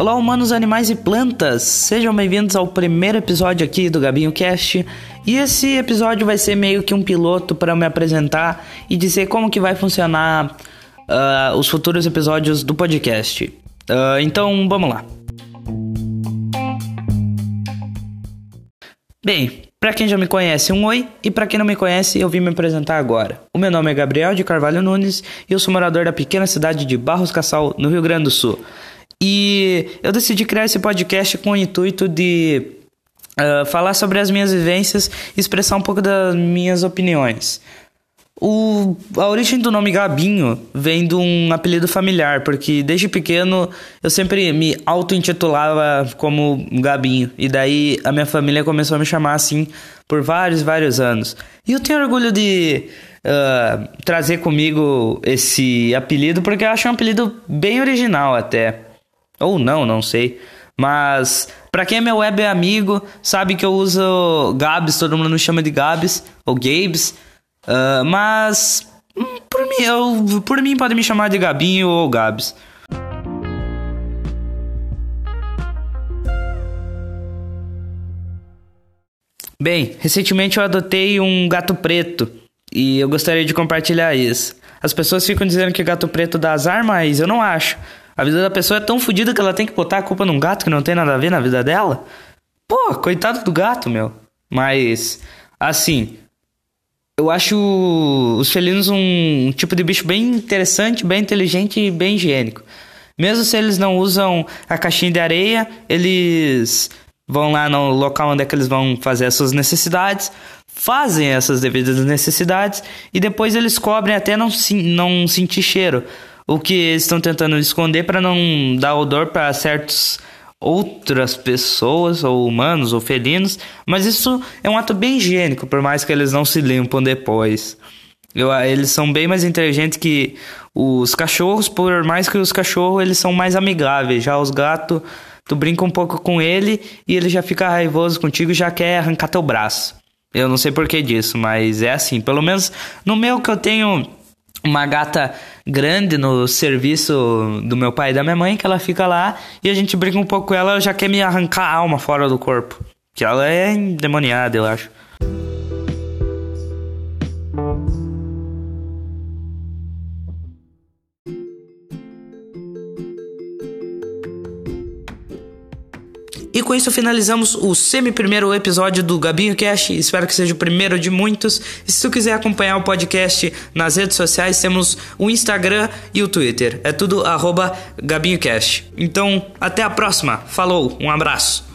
Olá, humanos, animais e plantas! Sejam bem-vindos ao primeiro episódio aqui do Gabinho Cast. E esse episódio vai ser meio que um piloto para me apresentar e dizer como que vai funcionar uh, os futuros episódios do podcast. Uh, então, vamos lá. Bem, para quem já me conhece, um oi, e para quem não me conhece, eu vim me apresentar agora. O meu nome é Gabriel de Carvalho Nunes e eu sou morador da pequena cidade de Barros Cassal, no Rio Grande do Sul. E eu decidi criar esse podcast com o intuito de uh, falar sobre as minhas vivências e expressar um pouco das minhas opiniões. O, a origem do nome Gabinho vem de um apelido familiar, porque desde pequeno eu sempre me auto-intitulava como Gabinho, e daí a minha família começou a me chamar assim por vários, vários anos. E eu tenho orgulho de uh, trazer comigo esse apelido, porque eu acho um apelido bem original até. Ou não, não sei. Mas para quem é meu web amigo, sabe que eu uso Gabs, todo mundo me chama de Gabs ou Gabes. Uh, mas hum, por mim, eu, por mim pode me chamar de Gabinho ou Gabs. Bem, recentemente eu adotei um gato preto e eu gostaria de compartilhar isso. As pessoas ficam dizendo que gato preto dá azar, mas eu não acho. A vida da pessoa é tão fodida que ela tem que botar a culpa num gato que não tem nada a ver na vida dela. Pô, coitado do gato, meu. Mas, assim, eu acho os felinos um tipo de bicho bem interessante, bem inteligente e bem higiênico. Mesmo se eles não usam a caixinha de areia, eles vão lá no local onde é que eles vão fazer as suas necessidades, fazem essas devidas necessidades e depois eles cobrem até não, não sentir cheiro o que eles estão tentando esconder para não dar odor para certas outras pessoas, ou humanos, ou felinos, mas isso é um ato bem higiênico, por mais que eles não se limpam depois. Eu, eles são bem mais inteligentes que os cachorros, por mais que os cachorros eles são mais amigáveis. Já os gatos, tu brinca um pouco com ele e ele já fica raivoso contigo e já quer arrancar teu braço. Eu não sei por que disso, mas é assim. Pelo menos no meu que eu tenho uma gata grande no serviço do meu pai e da minha mãe, que ela fica lá e a gente brinca um pouco com ela, ela já quer me arrancar a alma fora do corpo. Que ela é endemoniada, eu acho. E com isso finalizamos o semi-primeiro episódio do Gabinho Cast. Espero que seja o primeiro de muitos. E se tu quiser acompanhar o podcast nas redes sociais, temos o Instagram e o Twitter. É tudo arroba GabinhoCast. Então, até a próxima. Falou, um abraço.